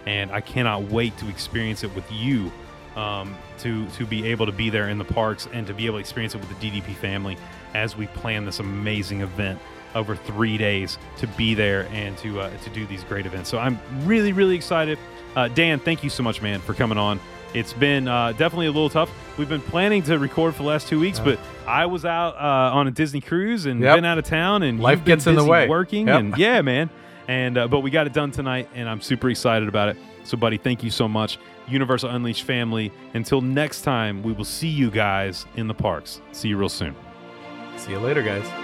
and I cannot wait to experience it with you. Um, to to be able to be there in the parks and to be able to experience it with the DDP family as we plan this amazing event over three days to be there and to uh, to do these great events. So I'm really really excited. Uh, Dan, thank you so much, man, for coming on. It's been uh, definitely a little tough. We've been planning to record for the last two weeks, but I was out uh, on a Disney cruise and Yep. been out of town, and Life gets in the way. working, Yep. and yeah, man. And uh, but we got it done tonight, and I'm super excited about it. So, buddy, thank you so much, Universal Unleashed family. Until next time, we will see you guys in the parks. See you real soon. See you later, guys.